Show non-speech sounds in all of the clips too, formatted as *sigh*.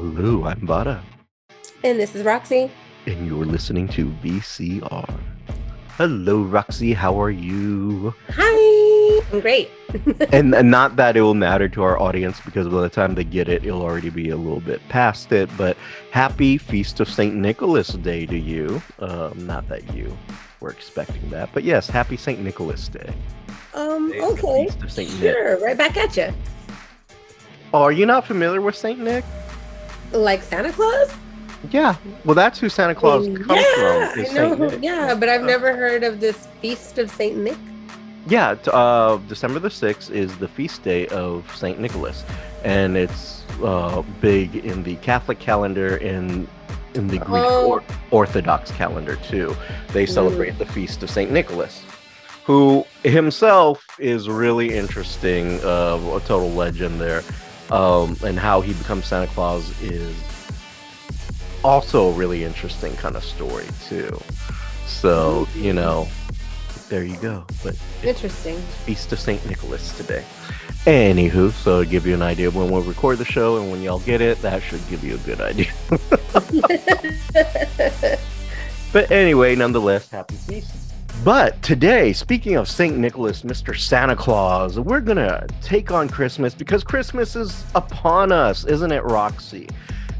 Hello, I'm Vada. And this is Roxy. And you're listening to VCR. Hello, Roxy. How are you? Hi. I'm great. *laughs* and, and not that it will matter to our audience because by the time they get it, it'll already be a little bit past it. But happy Feast of St. Nicholas Day to you. Um, not that you were expecting that, but yes, happy St. Nicholas Day. Um, okay. Feast of St. Sure, Nick. right back at you. Oh, are you not familiar with St. Nick? Like Santa Claus? Yeah, well, that's who Santa Claus comes yeah, from. I know. Yeah, but I've never heard of this feast of Saint Nick. Yeah, uh, December the sixth is the feast day of Saint Nicholas, and it's uh, big in the Catholic calendar and in the Greek oh. or- Orthodox calendar too. They celebrate mm. the feast of Saint Nicholas, who himself is really interesting. Uh, a total legend there, um, and how he becomes Santa Claus is also a really interesting kind of story too. So you know, there you go. But interesting. Feast of Saint Nicholas today. Anywho, so to give you an idea of when we'll record the show and when y'all get it, that should give you a good idea. *laughs* *laughs* but anyway, nonetheless, happy feast. But today, speaking of St. Nicholas, Mr. Santa Claus, we're going to take on Christmas because Christmas is upon us, isn't it, Roxy?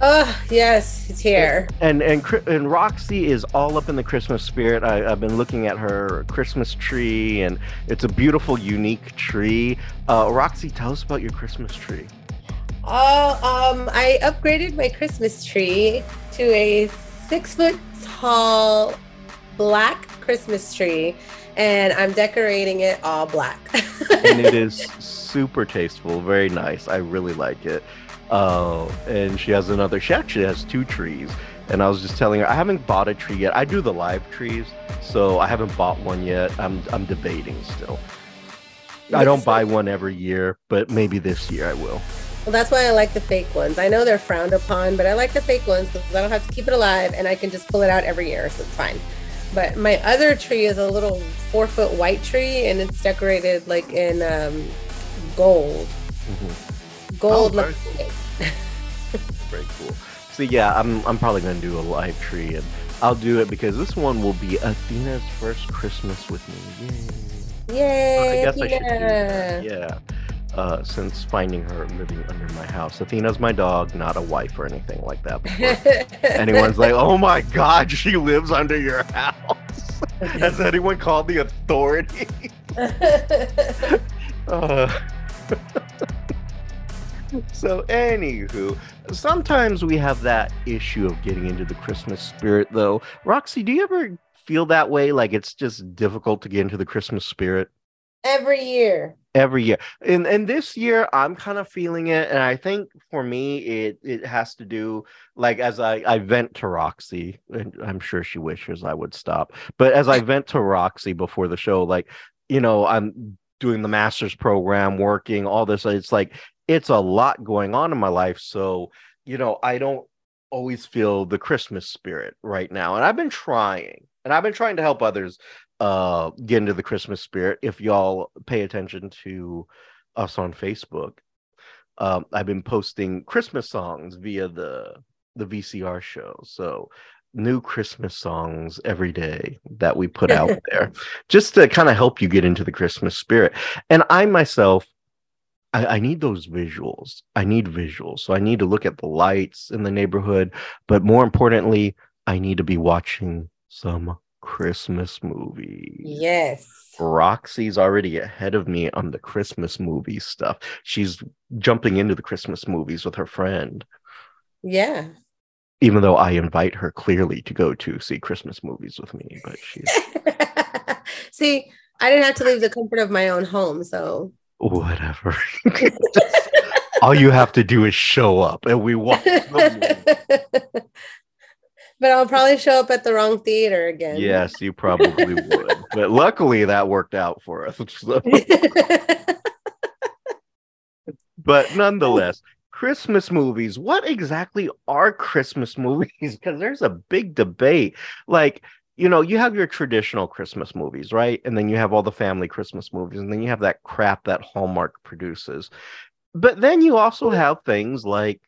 Oh yes, it's here. And and and Roxy is all up in the Christmas spirit. I, have been looking at her Christmas tree, and it's a beautiful, unique tree. Uh, Roxy, tell us about your Christmas tree. Oh, um, I upgraded my Christmas tree to a six foot tall black Christmas tree, and I'm decorating it all black. *laughs* and it is super tasteful, very nice. I really like it. Uh, and she has another. She actually has two trees. And I was just telling her I haven't bought a tree yet. I do the live trees, so I haven't bought one yet. I'm I'm debating still. I don't buy one every year, but maybe this year I will. Well, that's why I like the fake ones. I know they're frowned upon, but I like the fake ones because I don't have to keep it alive and I can just pull it out every year, so it's fine. But my other tree is a little four foot white tree and it's decorated like in um, gold. Mm-hmm. Gold. Oh, *laughs* very cool. So yeah, I'm I'm probably gonna do a live tree, and I'll do it because this one will be Athena's first Christmas with me. Yay! Yay! I guess Athena. I should do that. Yeah. Uh, since finding her living under my house. Athena's my dog, not a wife or anything like that. *laughs* anyone's like, "Oh my God, she lives under your house." Has anyone called the authority? *laughs* uh, *laughs* so, anywho, sometimes we have that issue of getting into the Christmas spirit, though. Roxy, do you ever feel that way? Like it's just difficult to get into the Christmas spirit? Every year. Every year. And and this year I'm kind of feeling it. And I think for me it it has to do like as I, I vent to Roxy, and I'm sure she wishes I would stop. But as I vent to Roxy before the show, like, you know, I'm doing the master's program, working, all this. It's like it's a lot going on in my life. So, you know, I don't always feel the Christmas spirit right now. And I've been trying, and I've been trying to help others uh get into the Christmas spirit. If y'all pay attention to us on Facebook, um, I've been posting Christmas songs via the the VCR show. So new Christmas songs every day that we put out *laughs* there just to kind of help you get into the Christmas spirit. And I myself I, I, need those visuals. I need visuals. So I need to look at the lights in the neighborhood. But more importantly, I need to be watching some Christmas movies. Yes. Roxy's already ahead of me on the Christmas movie stuff. She's jumping into the Christmas movies with her friend. Yeah. Even though I invite her clearly to go to see Christmas movies with me, but she's *laughs* See, I didn't have to leave the comfort of my own home, so whatever. *laughs* All you have to do is show up and we watch *laughs* but I'll probably show up at the wrong theater again. Yes, you probably would. *laughs* But luckily that worked out for us. *laughs* So. but nonetheless, Christmas movies. What exactly are Christmas movies? *laughs* Because there's a big debate. Like, you know, you have your traditional Christmas movies, right? And then you have all the family Christmas movies, and then you have that crap that Hallmark produces. But then you also have things like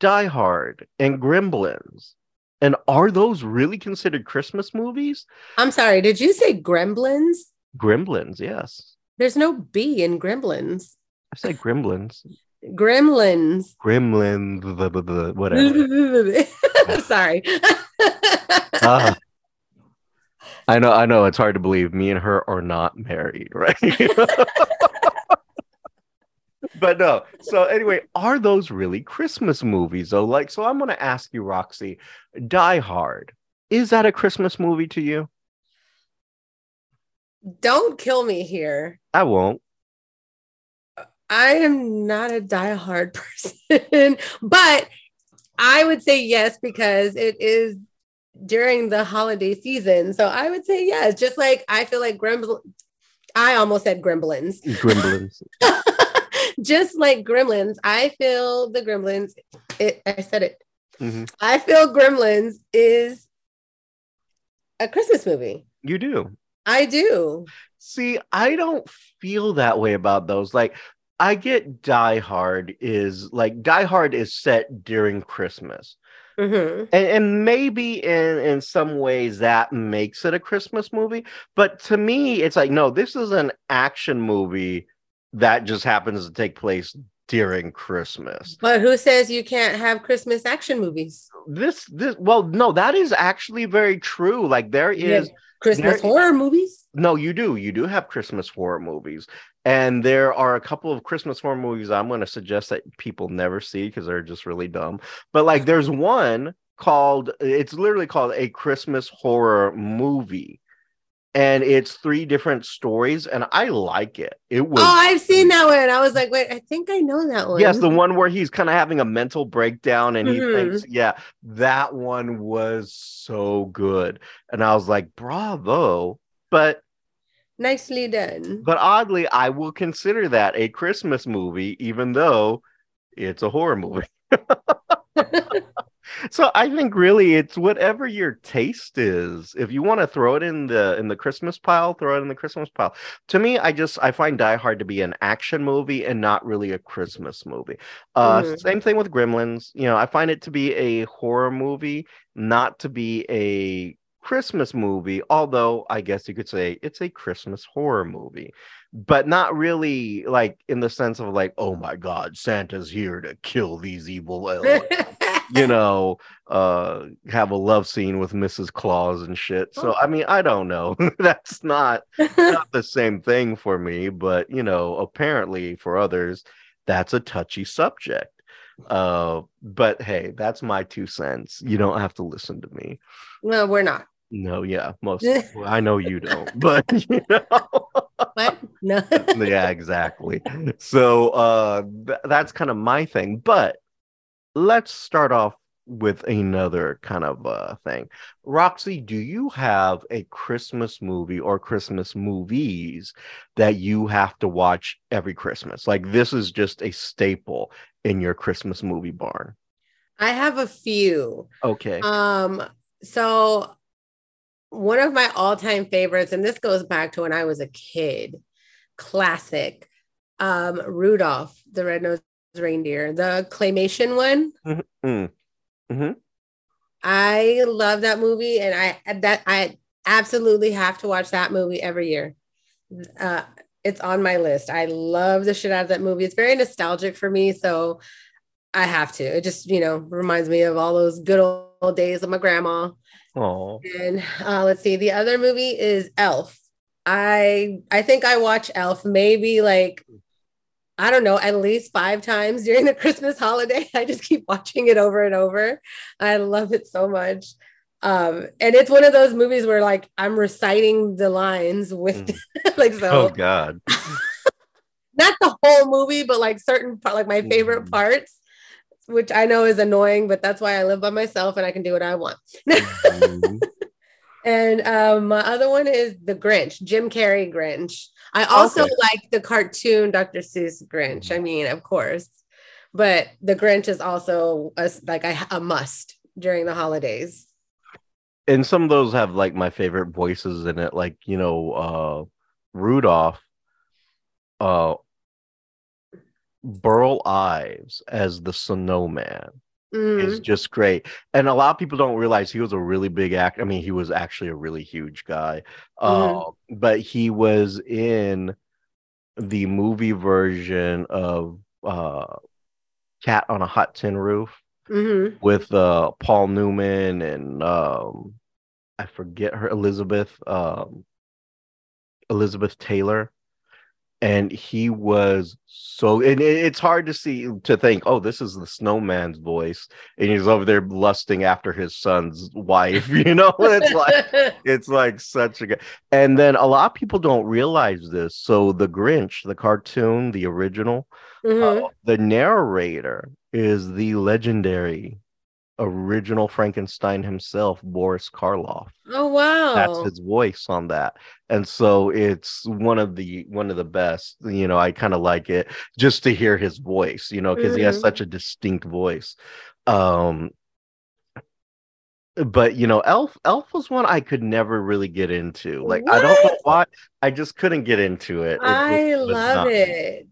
Die Hard and Gremlins. And are those really considered Christmas movies? I'm sorry, did you say Gremlins? Gremlins, yes. There's no B in Gremlins. I said Gremlins. Gremlins. Gremlins, the, the, the, whatever. *laughs* sorry. Ah. *laughs* I know, I know. It's hard to believe me and her are not married, right? *laughs* but no. So anyway, are those really Christmas movies though? Like, so I'm gonna ask you, Roxy, Die Hard. Is that a Christmas movie to you? Don't kill me here. I won't. I am not a die-hard *laughs* person, but I would say yes because it is during the holiday season. So I would say yes. Just like I feel like Gremlins. I almost said Gremlins. Gremlins. *laughs* Just like Gremlins, I feel the Gremlins. It, I said it. Mhm. I feel Gremlins is a Christmas movie. You do. I do. See, I don't feel that way about those. Like, I get Die Hard is like Die Hard is set during Christmas. Mhm. and, and maybe in in some ways that makes it a christmas movie but to me it's like no this is an action movie that just happens to take place during christmas. But who says you can't have Christmas action movies? this this well no that is actually very true. Like there is Christmas there- horror movies? no you do. You do have christmas horror movies. And there are a couple of christmas horror movies i'm going to suggest that people never see because they're just really dumb. But like there's one called it's literally called a christmas horror movie and it's three different stories and i like it it was Oh, I've seen that one. I was like, wait, I think I know that one. yes the one where he's kind of having a mental breakdown and he Mhm. thinks yeah that one was so good and i was like bravo but Nicely done. But oddly, I will consider that a Christmas movie, even though it's a horror movie. *laughs* *laughs* so I think really it's whatever your taste is. If you want to throw it in the in the Christmas pile, throw it in the Christmas pile. To me, I just I find Die Hard to be an action movie and not really a Christmas movie. Uh Mhm. same thing with Gremlins. You know, I find it to be a horror movie, not to be a Christmas movie, although I guess you could say it's a Christmas horror movie, but not really like in the sense of like, oh my God, Santa's here to kill these evil *laughs* elves. You know, uh, have a love scene with Mrs. Claus and shit. So I mean, I don't know. *laughs* That's not *laughs* not the same thing for me, but you know, apparently for others, that's a touchy subject. Uh, but hey, that's my two cents. You don't have to listen to me. no, we're not. No, yeah, most *laughs* well, I know you don't, but you know, What? No. yeah, exactly. So uh th- that's kind of my thing. But let's start off with another kind of uh thing. Roxy, do you have a Christmas movie or Christmas movies that you have to watch every Christmas? Like this is just a staple in your Christmas movie barn. I have a few. Okay. Um, so one of my all-time favorites, and this goes back to when I was a kid, classic. Um, Rudolph, the red-nosed reindeer, the claymation one. Mm. Mhm. I love that movie, and I that I absolutely have to watch that movie every year. Uh, it's on my list. I love the shit out of that movie. It's very nostalgic for me, so I have to. It just you know reminds me of all those good old days of my grandma. Oh. And uh, let's see, the other movie is Elf. I I think I watch Elf maybe like I don't know at least five times during the *laughs* Christmas holiday. I just keep watching it over and over. I love it so much. Um, and it's one of those movies where like I'm reciting the lines with *laughs* like so Oh God. *laughs* not the whole movie, but like certain part, like my favorite Mhm. parts, which I know is annoying, but that's why I live by myself and I can do what I want. Mhm. And um, my other one is the Grinch, Jim Carrey Grinch. I also Okay. like the cartoon Dr. Seuss Grinch. I mean, of course, but the Grinch is also a, like a, a must during the holidays. and some of those have like my favorite voices in it like you know uh rudolph uh burl ives as the snowman is Mhm. just great. And a lot of people don't realize he was a really big actor. I mean, he was actually a really huge guy. Mhm. Uh, but he was in the movie version of uh, Cat on a Hot Tin Roof Mhm. with uh, Paul Newman and um, I forget her Elizabeth um, Elizabeth Taylor. And he was so, and it's hard to see to think, oh, this is the snowman's voice, and he's over there lusting after his son's wife. *laughs* You know, it's like *laughs* it's like such a good. And then a lot of people don't realize this. So the Grinch, the cartoon, the original, Mhm. uh, the narrator is the legendary original Frankenstein himself, Boris Karloff. Oh wow. That's his voice on that. And so it's one of the one of the best. You know, I kind of like it just to hear his voice, you know, because he has Mhm. such a distinct voice. Um but you know, Elf Elf was one I could never really get into. Like I don't know What? why. I just couldn't get into it. It I love not- it.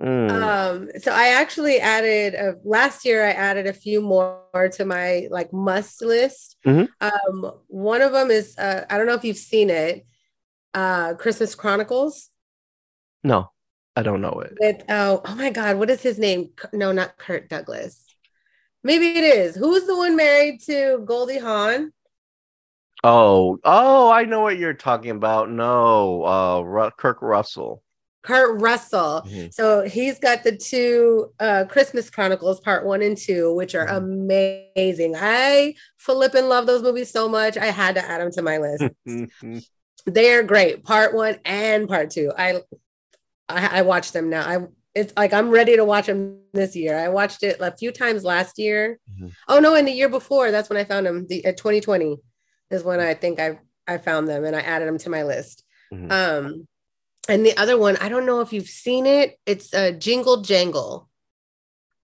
Mm. Um, so I actually added a, last year. I added a few more to my like must list. Mhm. Um, one of them is uh, I don't know if you've seen it, uh, Christmas Chronicles. no, I don't know it. With oh oh my God, what is his name? No, not Kurt Douglas. Maybe it is. Who's the one married to Goldie Hawn? Oh, oh, I know what you're talking about. No, uh Kirk Russell. Kurt Russell. Mhm. So he's got the two uh, Christmas Chronicles, part one and two, which are Mhm. amazing. I flip and love those movies so much. I had to add them to my list. *laughs* they are great, part one and part two. I I, I watch them now. I it's like I'm ready to watch them this year. I watched it a few times last year. Mhm. Oh no, and the year before, that's when I found them. The uh, 2020 is when I think I I found them and I added them to my list. Mhm. Um, and the other one, I don't know if you've seen it. It's a uh, Jingle Jangle.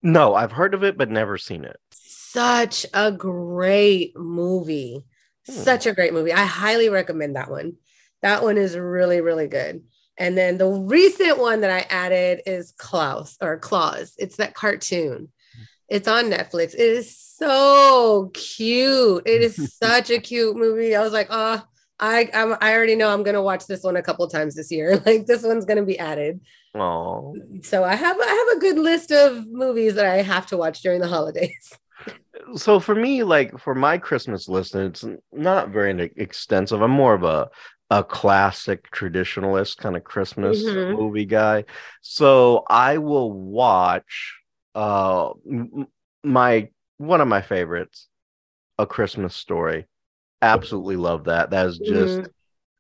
No, I've heard of it, but never seen it. Such a great movie. Hmm. Such a great movie. I highly recommend that one. That one is really, really good. And then the recent one that I added is Klaus or Claus. It's that cartoon. It's on Netflix. It is so cute. It is *laughs* such a cute movie. I was like, oh, I I'm, I already know I'm gonna watch this one a couple times this year. *laughs* Like this one's gonna be added. Oh, So I have I have a good list of movies that I have to watch during the holidays. *laughs* so for me, like for my Christmas list, it's not very extensive. I'm more of a a classic traditionalist kind of Christmas Mhm. movie guy. So I will watch uh my one of my favorites, A Christmas Story. Absolutely love that. That is just Mhm.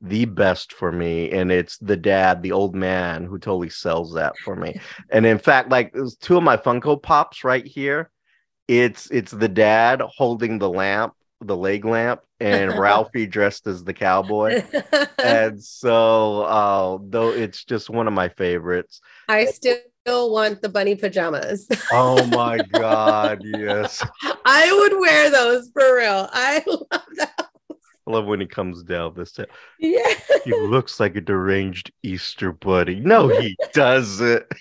the best for me and it's the dad the old man who totally sells that for me and in fact like there's two of my funko pops right here it's it's the dad holding the lamp the leg lamp and *laughs* ralphie dressed as the cowboy and so uh though it's just one of my favorites I still want the bunny pajamas. oh my *laughs* god yes I would wear those for real. I *laughs* love that. I love when he comes down this time Yeah. he looks like a deranged easter bunny. No *laughs* he doesn't. *laughs*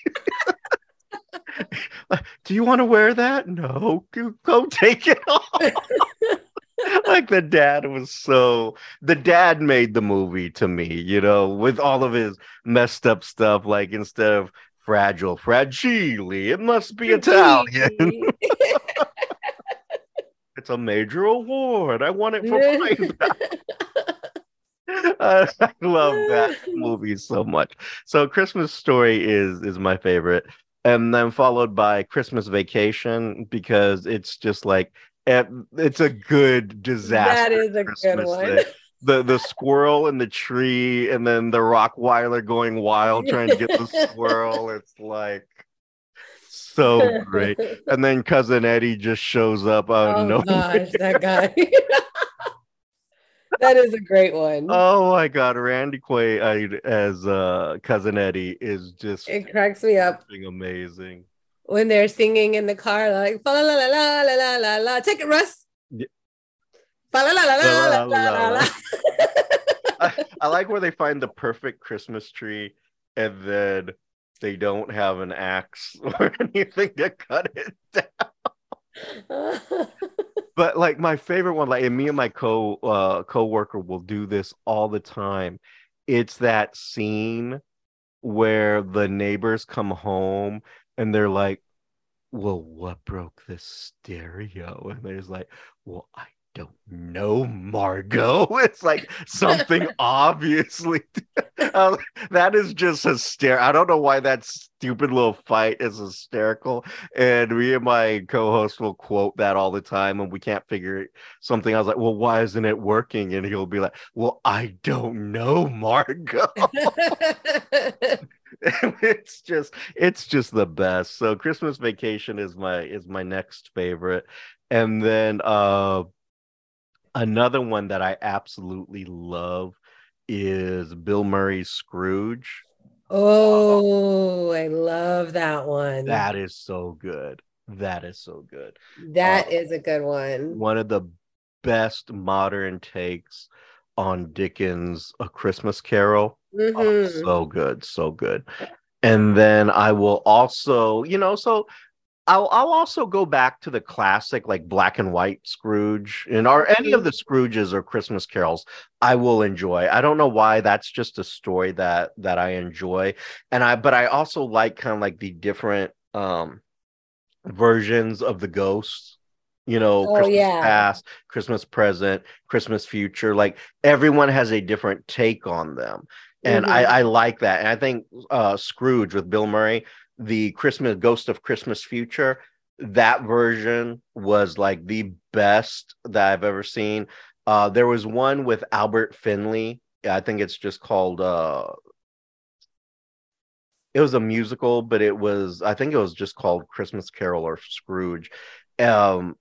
Do you want to wear that? No go, go take it off. *laughs* Like the dad was so the dad made the movie to me you know with all of his messed up stuff like instead of fragile fragile it must be italian it's a major award i won it for playback *laughs* *laughs* Uh, I love that movie so much. So Christmas Story is is my favorite, and then followed by Christmas Vacation because it's just like it's a good disaster. that is a good one. thing. The the squirrel in the tree, and then the Rottweiler going wild trying to get the *laughs* squirrel. It's like so great. And then cousin Eddie just shows up out oh of nowhere. Gosh, that guy. that is a great one. Oh my god, Randy Quaid as uh, cousin Eddie is just it cracks me up. Amazing. When they're singing in the car, like la la la la la la la, take it, Russ. La I like where they find the perfect Christmas tree, and then they don't have an axe *laughs* or anything to cut it down. but like my favorite one, like and me and my co uh co-worker will do this all the time. It's that scene where the neighbors come home and they're like, Well, what broke the stereo? And there's like, Well, I don't know, Margot. *laughs* It's like something *laughs* obviously *laughs* uh, that is just hysterical. I don't know why that stupid little fight is hysterical. And me and my co-host will quote that all the time, and we can't figure something. I was like, "Well, why isn't it working?" And he'll be like, "Well, I don't know, Margot." it's just it's just the best. So Christmas Vacation is my is my next favorite, and then uh Another one that I absolutely love is Bill Murray's Scrooge. Oh, I love that one. That is so good. That is so good. That uh, is a good one. One of the best modern takes on Dickens' A Christmas Carol. Oh, mm-hmm. Oh, so good, so good. And then I will also, you know, so I'll I'll also go back to the classic like black and white Scrooge and or any of mm-hmm. the Scrooges or Christmas carols I will enjoy. I don't know why that's just a story that that I enjoy. And I but I also like kind of like the different um versions of the ghosts you know, oh, Christmas yeah. past, Christmas present, Christmas future. Like everyone has a different take on them. And mm-hmm. I, I like that. And I think uh Scrooge with Bill Murray, the Christmas Ghost of Christmas Future, that version was like the best that I've ever seen. Uh, there was one with Albert Finney. I think it's just called. Uh, it was a musical, but it was I think it was just called Christmas Carol or Scrooge. Um,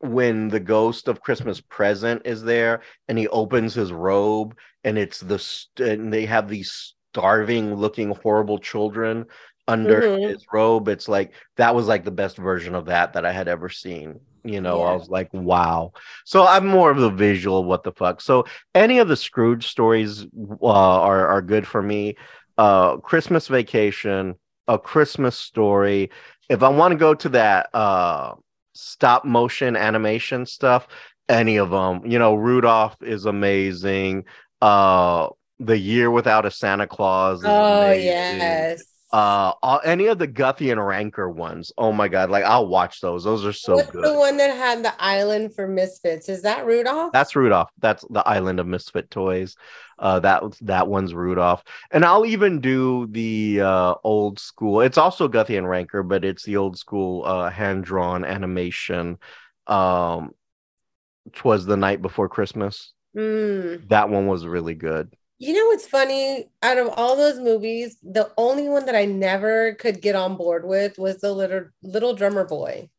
when the ghost of Christmas present is there and he opens his robe and it's the st- and they have these starving looking horrible children under mm-hmm. his robe. It's like that was like the best version of that that I had ever seen. You know, yeah. I was like, wow. So I'm more of the visual. What the fuck? So any of the Scrooge stories uh, are are good for me. Uh, Christmas Vacation, A Christmas Story. If I want to go to that uh, stop motion animation stuff, any of them. You know, Rudolph is amazing. Uh, the Year Without a Santa Claus. oh amazing. yes uh all, any of the Guthy and Rankin ones. Oh my god, like I'll watch those. Those are so What's good. The one that had the island for misfits is that Rudolph? That's Rudolph. That's the island of misfit toys. Uh, that that one's Rudolph, and I'll even do the uh old school. It's also Guthy and Rankin, but it's the old school uh hand drawn animation. Um, twas the night before Christmas. Mm. That one was really good. You know what's funny? Out of all those movies, the only one that I never could get on board with was the little little drummer boy.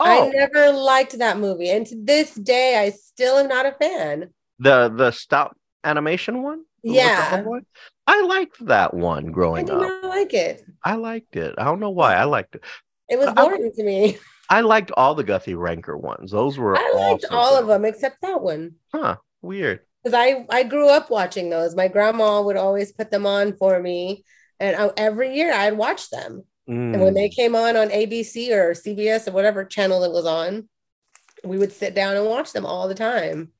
Oh. I never liked that movie, and to this day, I still am not a fan. The the stop animation one. Yeah, I liked that one growing I up. I like it. I liked it. I don't know why. I liked it. It was boring I, to me. *laughs* I liked all the Guthy Rankin ones. Those were. I liked all of them except that one. Huh. Weird because I I grew up watching those. My grandma would always put them on for me, and I, every year I'd watch them. Mm. And when they mm. came on on ABC or CBS or whatever channel it was on, we would sit down and watch them all the time.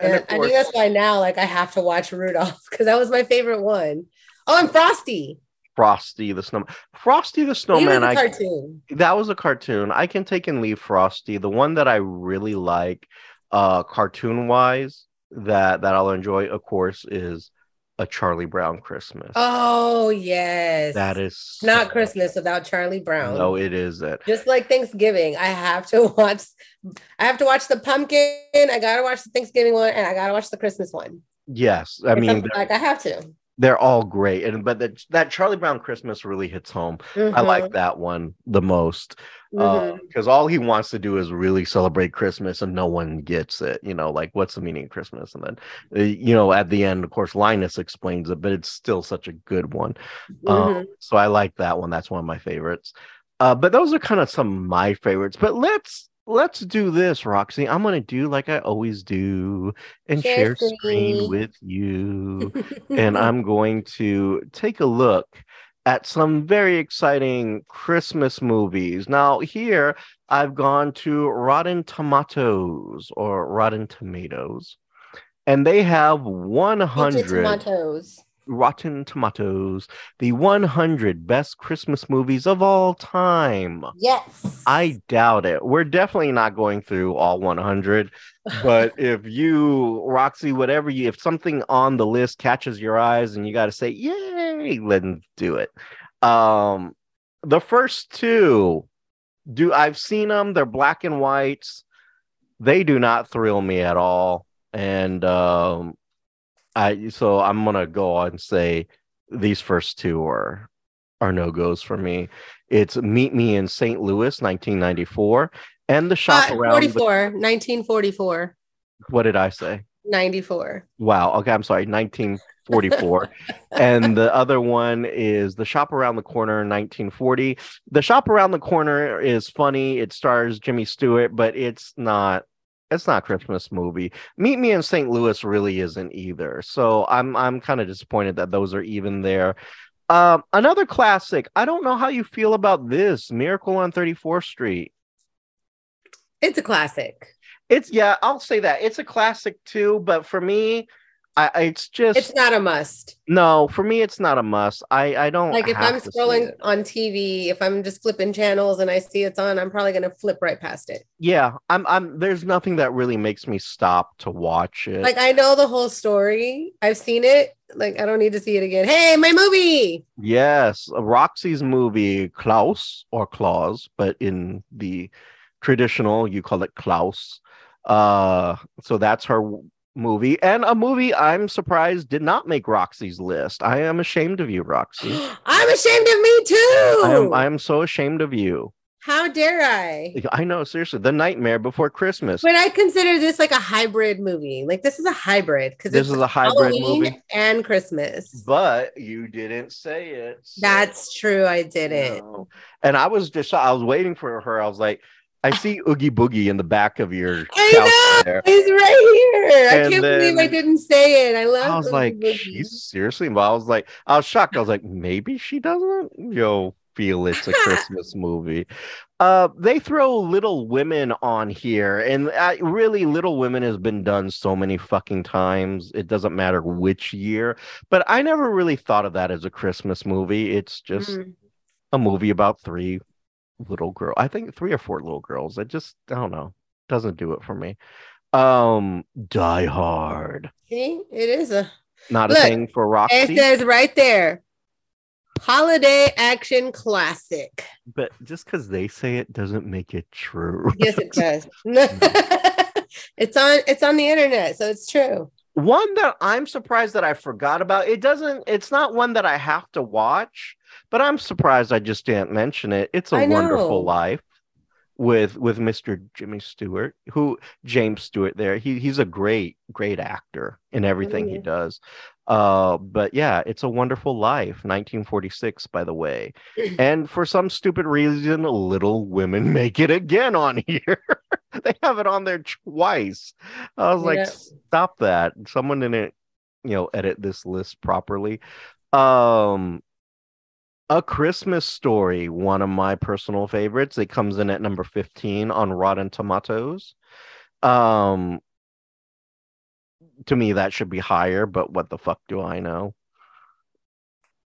And, and I think that's why now, like, I have to watch Rudolph *laughs* because that was my favorite one. Oh, and Frosty. Frosty the Snowman. Frosty the Snowman. I, cartoon. That was a cartoon. I can take and leave Frosty. The one that I really like, uh, cartoon wise, that that I'll enjoy, of course, is a Charlie Brown Christmas. Oh yes, that is not Christmas without Charlie Brown. No, it isn't. Just like Thanksgiving, I have to *laughs* watch. I have to watch the pumpkin. I gotta watch the Thanksgiving one, and I gotta watch the Christmas one. Yes, I mean, like I have to they're all great and but that that charlie brown christmas really hits home mm-hmm. i like mm-hmm. that one the most because mm-hmm. uh, all he wants to do is really celebrate christmas and no one gets it you know like what's the meaning of christmas and then uh, you know at the end of course linus explains it but it's still such a good one um, mm-hmm. um, so i like that one that's one of my favorites uh, but those are kind of some of my favorites but let's let's do this, Roxy. I'm gonna do like I always do and share, share screen with you. and *laughs* I'm going to take a look at some very exciting Christmas movies. Now, here I've gone to Rotten Tomatoes or Rotten Tomatoes, and they have 100 tomatoes. Rotten Tomatoes, the 100 best Christmas movies of all time. Yes. I doubt it. We're definitely not going through all 100, but *laughs* if you, Roxy, whatever you, if something on the list catches your eyes and you got to say, yay, let's do it. Um, the first two, do I've seen them? They're black and whites. They do not thrill me at all. And um, I so I'm gonna go on and say these first two are are no goes for me. It's Meet Me in St. Louis, 1994, and the shop Uh, around. 44, 1944, what did I say? 94. Wow. Okay, I'm sorry, 1944. *laughs* and the other one is The Shop Around the Corner, 1940. The Shop Around the Corner is funny. It stars Jimmy Stewart, but it's not. It's not a Christmas movie. Meet Me in St. Louis really isn't either. So I'm I'm kind of disappointed that those are even there. Um, another classic. I don't know how you feel about this Miracle on 34th Street. It's a classic. It's yeah, I'll say that it's a classic too. But for me, I, it's just It's not a must. no. For me, it's not a must. I I don't Like if I'm scrolling on TV, if I'm just flipping channels and I see it's on, I'm probably gonna flip right past it. Yeah, I'm I'm. There's nothing that really makes me stop to watch it. Like I know the whole story. I've seen it. Like I don't need to see it again. Hey, my movie. Yes, Roxy's movie Klaus or Claus, but in the traditional you call it Klaus. Uh, so that's her movie and a movie I'm surprised did not make Roxy's list. I am ashamed of you, Roxy. *gasps* I'm ashamed of me too. I am I am so ashamed of you. How dare I? I know, seriously, The Nightmare Before Christmas. But I consider this like a hybrid movie. Like this is a hybrid because This is a hybrid Halloween movie. and Christmas. But you didn't say it. so- That's true. I didn't. No. And I was just I was waiting for her. I was like, I see Oogie Boogie in the back of your I know. there. He's right here. I can't believe I didn't say it. I love. I was Oogie like, Boogie. she's seriously, but I was like, I was shocked. I was like, maybe she doesn't, you know, feel it's a *laughs* Christmas movie. Uh, they throw Little Women on here, and I, really, Little Women has been done so many fucking times. It doesn't matter which year, but I never really thought of that as a Christmas movie. It's just Mm. a movie about three little girl. I think three or four little girls. I just I don't know. Doesn't do it for me. Um Die Hard. See, it is a. Not a thing for Roxy. It says right there, holiday action classic. but just because they say it doesn't make it true. Yes, it does. *laughs* *laughs* it's on. It's on the internet, so it's true. One that I'm surprised that I forgot about. It doesn't, it's not one that I have to watch, but I'm surprised I just didn't mention it. It's a wonderful life with with Mr. Jimmy Stewart, who James Stewart there. He he's a great, great actor in everything he Mhm. does. Uh, but yeah, it's a wonderful life, 1946, by the way. *laughs* and for some stupid reason, Little Women *laughs* make it again on *laughs* here. they have it on there twice. I was like, Yeah. stop that. Someone didn't, you know, edit this list properly. Um A Christmas Story, one of my personal favorites. It comes in at number 15 on Rotten Tomatoes. Um to me that should be higher, but what the fuck do I know?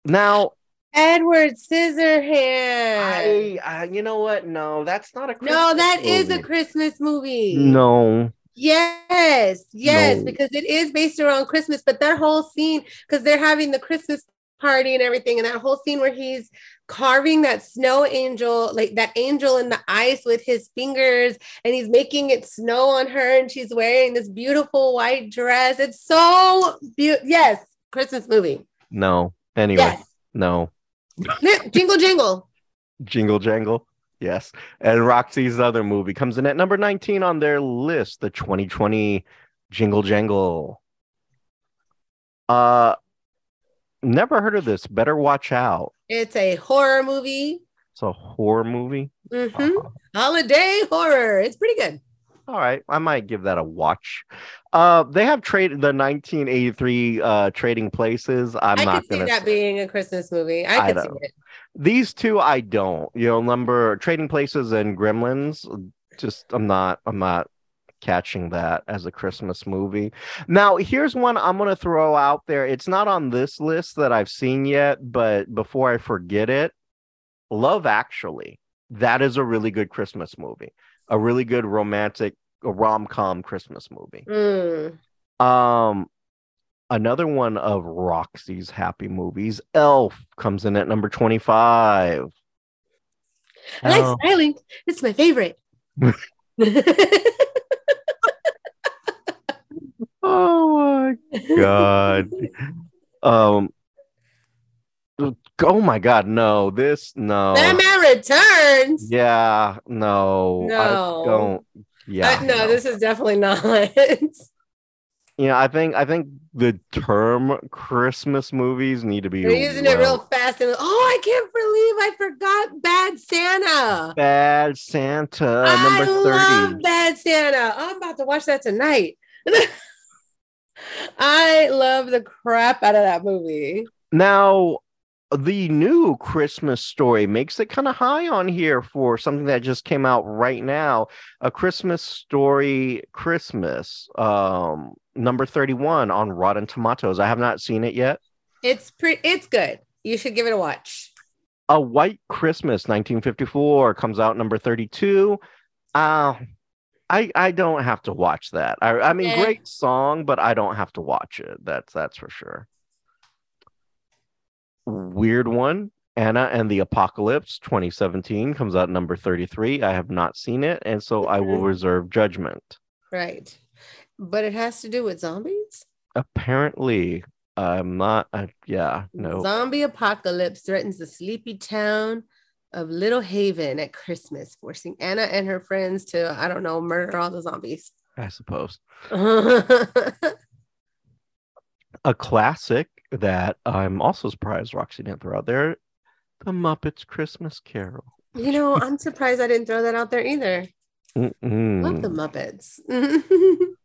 Now, Edward Scissorhands. I, I you know what? No, that's not a no, Christmas that is a movie. Christmas movie. No. Yes, yes, No. because it is based around Christmas, but that whole scene, because they're having the Christmas party and everything, and that whole scene where he's carving that snow angel, like that angel in the ice with his fingers, and he's making it snow on her, and she's wearing this beautiful white dress. It's so beautiful. Yes, Christmas movie. No. Anyway, Yes. no. *laughs* jingle jingle. Jingle Jangle. Yes. And Roxy's other movie comes in at number 19 on their list, the 2020 Jingle Jangle. Uh never heard of this. Better watch out. It's a horror movie. It's a horror movie. Mhm. Holiday horror. It's pretty good. all right, I might give that a watch. Uh, they have trade the 1983 uh Trading Places. I'm I not could see that being a Christmas movie. I I could see it. These two, I don't. You know, number Trading Places and Gremlins. Just, I'm not. I'm not catching that as a Christmas movie. Now, here's one I'm gonna throw out there. It's not on this list that I've seen yet, but before I forget it, Love Actually. That is a really good Christmas movie. A really good romantic rom com Christmas movie. Mm. Um, another one of Roxy's happy movies, Elf, comes in at number 25. I like Oh, smiling. It's my favorite. *laughs* *laughs* oh my god. *laughs* um oh my god, no, this no. Batman Returns. Yeah, no. I No. don't yeah. Uh, no, this is definitely not. They're *laughs* you know, I think I think the term Christmas movies need to be using it real fast. And oh, I can't believe I forgot Bad Santa. Bad Santa I number 30. love Bad Santa. I'm about to watch that tonight. *laughs* I love the crap out of that movie. Now, the new Christmas story makes it kind of high on here for something that just came out right now. A Christmas story Christmas, um, number 31 on Rotten Tomatoes. I have not seen it yet. It's pretty. It's good. You should give it a watch. A White Christmas 1954 comes out number 32. Uh, I I don't have to watch that. I I mean Eh. great song, but I don't have to watch it. That's that's for sure. Weird one. Anna and the Apocalypse 2017 comes out number 33. I have not seen it, and so I will Mhm. reserve judgment. Right. But it has to do with zombies. Apparently, I'm not. Uh, yeah, no. Zombie apocalypse threatens the sleepy town of Little Haven at Christmas, forcing Anna and her friends to, I don't know, murder all the zombies. I suppose. *laughs* a classic that I'm also surprised Roxy didn't throw out there The Muppets Christmas Carol. You know, I'm surprised I didn't throw that out there either. Mm-mm. Love the Muppets. *laughs*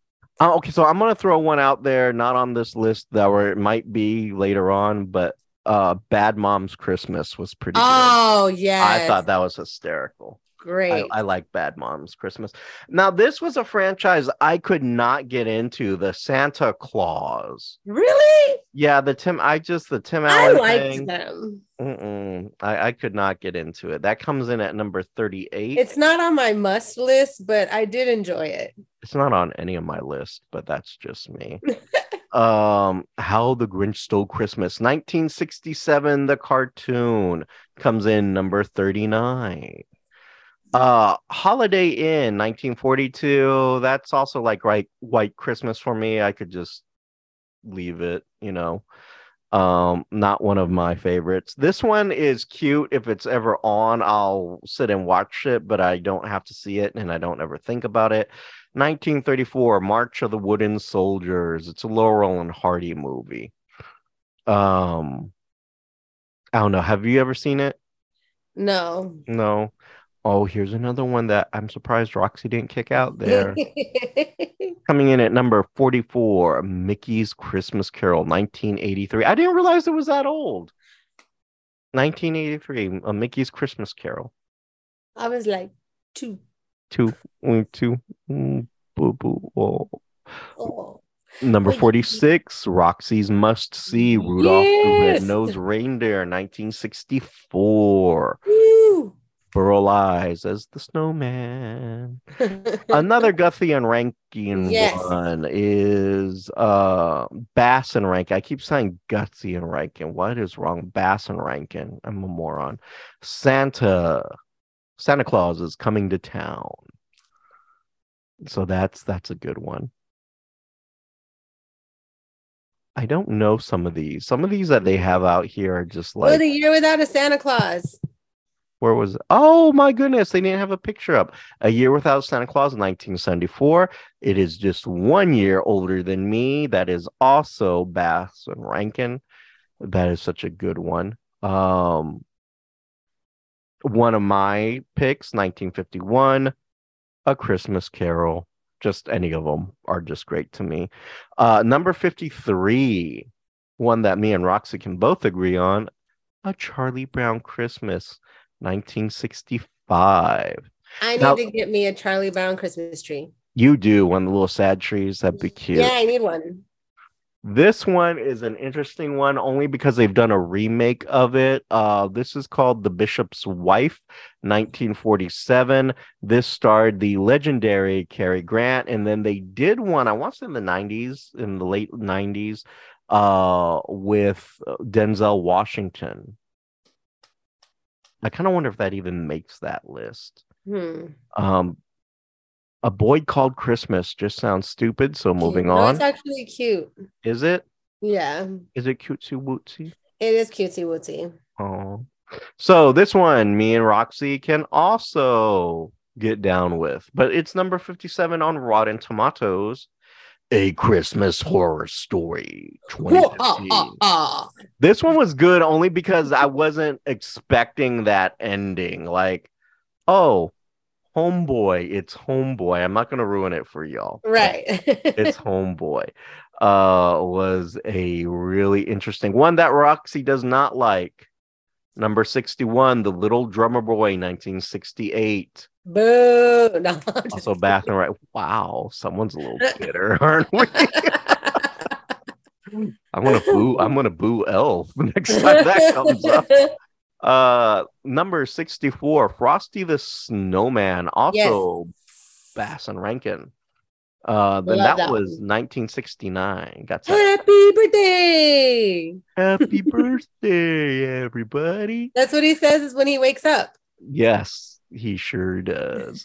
Oh, okay, so I'm gonna throw one out there, not on this list that where it might be later on, but uh Bad Moms Christmas was pretty oh, yeah. I thought that was hysterical. Great. I like Bad Moms Christmas. Now, this was a franchise I could not get into, the Santa Claus. really? Yeah, the Tim. I just the Tim I liked thing. them. Mm-mm. I, I could not get into it. That comes in at number 38. It's not on my must list, but I did enjoy it. It's not on any of my list, but that's just me. *laughs* um, How the Grinch Stole Christmas, 1967, the cartoon comes in number 39. Uh, Holiday Inn, 1942. That's also like right White Christmas for me. I could just leave it, you know. Um, not one of my favorites. This one is cute. If it's ever on, I'll sit and watch it, but I don't have to see it and I don't ever think about it. 1934, March of the Wooden Soldiers. It's a Laurel and Hardy movie. Um, I don't know. Have you ever seen it? No. No. Oh, here's another one that I'm surprised Roxy didn't kick out there. *laughs* Coming in at number 44, Mickey's Christmas Carol, 1983. I didn't realize it was that old. 1983, a Mickey's Christmas Carol. I was like, two. Two, mm, two, mm, boo, boo, oh. Oh. Number 46, Roxy's Must See, Rudolph the Yes. Red-Nosed Reindeer, 1964. Woo. Burl Ives as the Snowman. *laughs* Another Guthrie and Rankin Yes. one is uh Bass and Rankin. I keep saying Gutsy and Rankin. What is wrong? Bass and Rankin. I'm a moron. Santa. Santa Claus is coming to town. So that's that's a good one. I don't know some of these. Some of these that they have out here are just like the year without a Santa Claus. where was? Oh my goodness, they didn't have a picture up. A Year Without Santa Claus, 1974. It is just one year older than me. That is also Bass and Rankin. That is such a good one. Um, one of my picks, 1951, A Christmas Carol. just any of them are just great to me. Uh, number 53, one that me and Roxy can both agree on A Charlie Brown Christmas, 1965. I need Now- to get me a Charlie Brown Christmas tree. You do one of the little sad trees. That'd be cute. Yeah, I need one. This one is an interesting one only because they've done a remake of it. Uh, this is called The Bishop's Wife, 1947. This starred the legendary Cary Grant, and then they did one, I want to say in the 90s, in the late 90s, uh, with Denzel Washington. I kind of wonder if that even makes that list. Hmm. Um, a boy called Christmas just sounds stupid. So moving No, on, it's actually cute. is it? Yeah, Is it cutesy wootsy? it is cutesy wootsy. Oh, so this one, me and Roxy can also get down with, but it's number fifty-seven on Rotten Tomatoes. A Christmas Horror Story, ah, ah, 2015. Ah. This one was good only because I wasn't expecting that ending. Like, oh, homeboy, it's homeboy. I'm not gonna ruin it for y'all. Right. it's *laughs* homeboy uh was a really interesting one that roxy does not like number 61 the little drummer boy 1968 Boo. *laughs* No, also back and right wow someone's a little *laughs* bitter aren't we i'm gonna boo i'm gonna boo elf next time that comes up uh number 64 frosty the snowman also bass and rankin uh then that, that was one. 1969 got Happy birthday. Happy *laughs* birthday, everybody. That's what he says is when he wakes up. Yes, he sure does.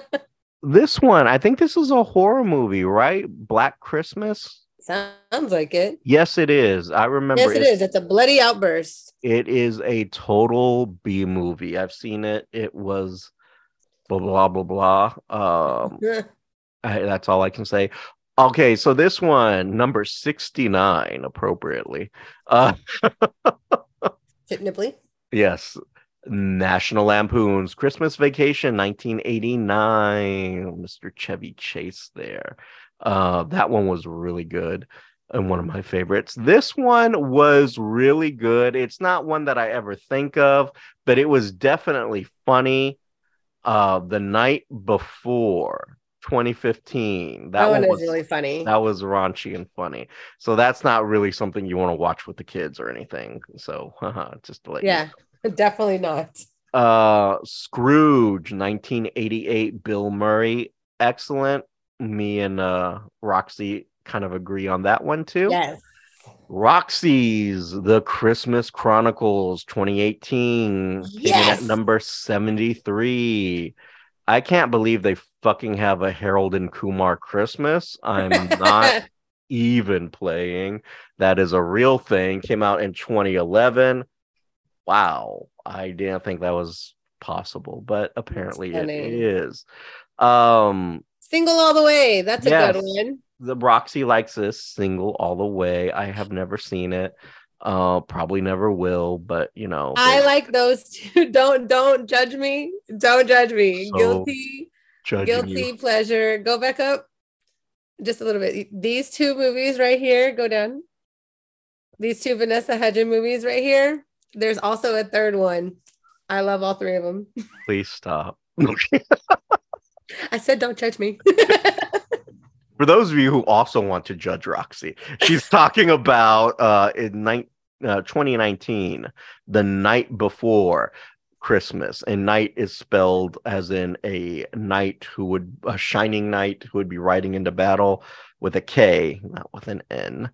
*laughs* this one, I think this is a horror movie, right? Black Christmas. Sounds like it. Yes, it is. I remember Yes, it's- It's a bloody outburst. It is a total B movie. I've seen it. It was blah blah blah blah. Um, *laughs* I, that's all I can say. Okay, so this one, number 69, appropriately. Uh *laughs* nipply. Yes. National Lampoon's Christmas Vacation 1989. Mr. Chevy Chase there. Uh, that one was really good and one of my favorites. This one was really good. It's not one that I ever think of, but it was definitely funny. Uh, the night before 2015. That, That, one one was really funny. that was raunchy and funny. So that's not really something you want to watch with the kids or anything. So just to let you yeah, *laughs* definitely not. uh Scrooge 1988 Bill Murray excellent me and uh Roxy kind of agree on that one too Yes. Roxy's The Christmas Chronicles 2018 came in at number 73 I can't believe they fucking have a Harold and Kumar Christmas I'm not *laughs* even playing. That is a real thing. Came out in 2011. Wow. I didn't think that was possible, but apparently it is. Um Single all the way. That's a good one. the Roxy likes this single all the way. I have never seen it. Uh probably never will, but you know. I they like those two. *laughs* Don't don't judge me. Don't judge me. So Guilty, guilty you. pleasure. Go back up just a little bit. These two movies right here, go down. These two Vanessa Hudgens movies right here. There's also a third one. I love all three of them. *laughs* Please stop. *laughs* I said, don't judge me. *laughs* For those of you who also want to judge Roxy, she's *laughs* talking about uh, in ni- uh, 2019, the Knight before Christmas. And night is spelled as in a knight who would, a shining knight who would be riding into battle with a K, not with an N.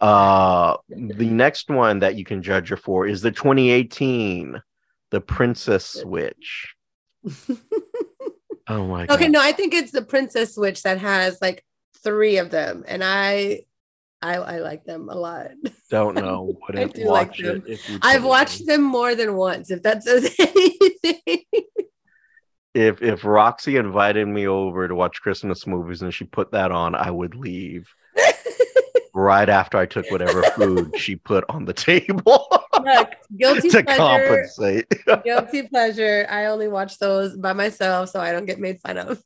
Uh, the *laughs* next one that you can judge her for is the 2018, The Princess Switch. Oh my god. okay, no, I think it's the Princess Switch that has like three of them, and I, I, I like them a lot. *laughs* Don't know. Wouldn't do like them. it if you I've watched me. them more than once. If that says *laughs* anything. If if Roxy invited me over to watch Christmas movies and she put that on, I would leave right after I took whatever food she put on the table *laughs* Look, guilty *laughs* to pleasure. compensate. *laughs* Guilty pleasure. I only watch those by myself, so I don't get made fun of.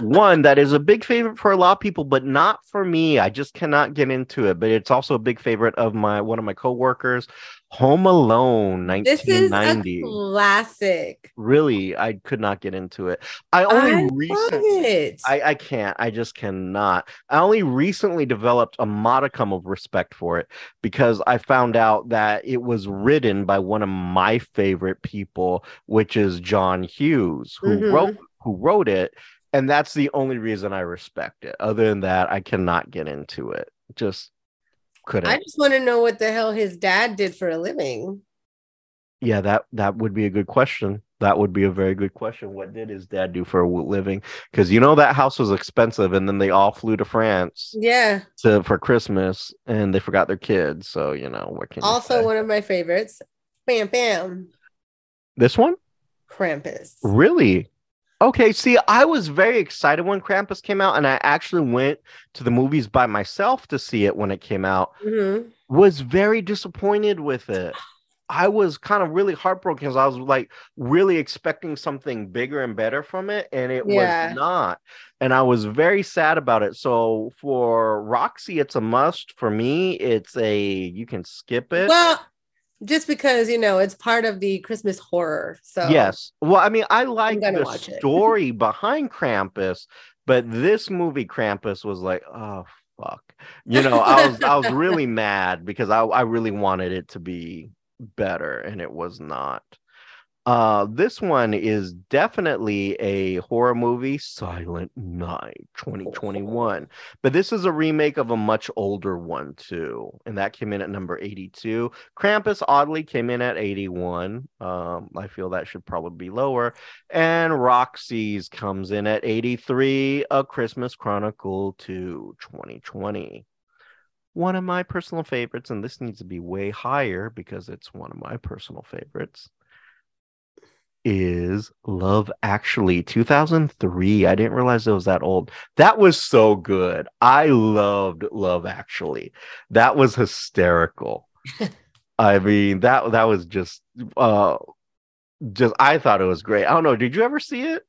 One that is a big favorite for a lot of people, but not for me. I just cannot get into it. But it's also a big favorite of my one of my coworkers, Home Alone, 1990. classic. really, I could not get into it. I only I love recently it. I, I can't. I just cannot. I only recently developed a modicum of respect for it because I found out that it was written by one of my favorite people, which is John Hughes, who Mhm. wrote who wrote it, and that's the only reason I respect it. Other than that, I cannot get into it. Just couldn't. I just want to know what the hell his dad did for a living. yeah, that that would be a good question. That would be a very good question. What did his dad do for a living? Because you know that house was expensive, and then they all flew to France. Yeah. to for Christmas and they forgot their kids. So you know what can Also, one of my favorites. Bam, bam. this one Krampus. really okay. See, I was very excited when Krampus came out, and I actually went to the movies by myself to see it when it came out. Mhm. Was very disappointed with it. I was kind of really heartbroken because I was like really expecting something bigger and better from it, and it Yeah. was not. And I was very sad about it. So for Roxy, it's a must. For me, it's a you can skip it. Well, just because you know it's part of the Christmas horror. So Yes. Well, I mean, I like the story *laughs* behind Krampus, but this movie Krampus was like, oh fuck. You know, I was I was really *laughs* mad because I I really wanted it to be better and it was not. Uh this one is definitely a horror movie, Silent Night 2021. But this is a remake of a much older one too, and that came in at number 82. Krampus oddly came in at 81. Um, I feel that should probably be lower. And Roxy's comes in at 83. A Christmas Chronicle 2 2020. One of my personal favorites, and this needs to be way higher because it's one of my personal favorites, is Love Actually 2003. I didn't realize it was that old. That was so good. I loved Love Actually. That was hysterical. *laughs* I mean, that that was just uh just I thought it was great. I don't know. Did you ever see it?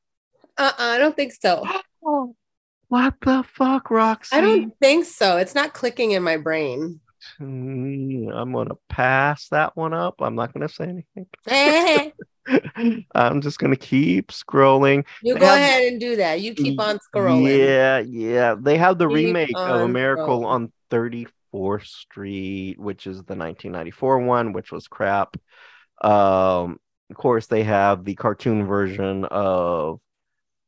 Uh-uh, I don't think so. Oh, *gasps* what the fuck, Roxy? I don't think so. It's not clicking in my brain. Mm, I'm gonna pass that one up. I'm not gonna say anything. *laughs* *laughs* I'm just gonna keep scrolling. You go have- ahead and do that. You keep on scrolling. Yeah, yeah. They have the Keep remake of A Miracle scrolling. on 34th Street, which is the 1994 one, which was crap. Um, of course, they have the cartoon version of,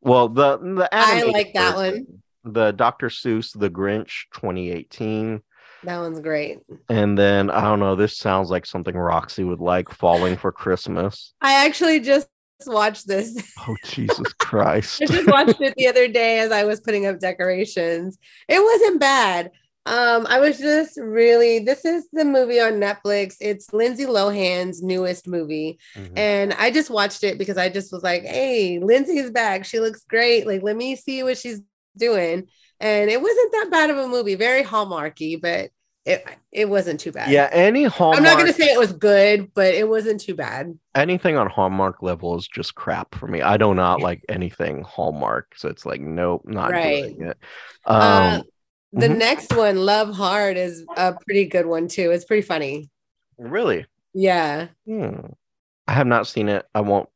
well, the the I like that version, the Dr. Seuss The Grinch 2018. That one's great. And then I don't know, this sounds like something Roxy would like, Falling for Christmas. I actually just watched this. Oh Jesus *laughs* Christ. I just watched it the other day as I was putting up decorations. It wasn't bad. Um, I was just really this is the movie on Netflix. It's Lindsay Lohan's newest movie. Mhm. And I just watched it because I just was like, hey, Lindsay's back. She looks great. Like, let me see what she's doing. And it wasn't that bad of a movie, very hallmarky, but it it wasn't too bad. Yeah, any Hallmark I'm not gonna say it was good, but it wasn't too bad. anything on Hallmark level is just crap for me. I do not like anything Hallmark, so it's like nope, not Right. doing it. Um, Uh, the mhm. next one, Love Hard, is a pretty good one too. It's pretty funny. really, Yeah. Hmm. I have not seen it. I won't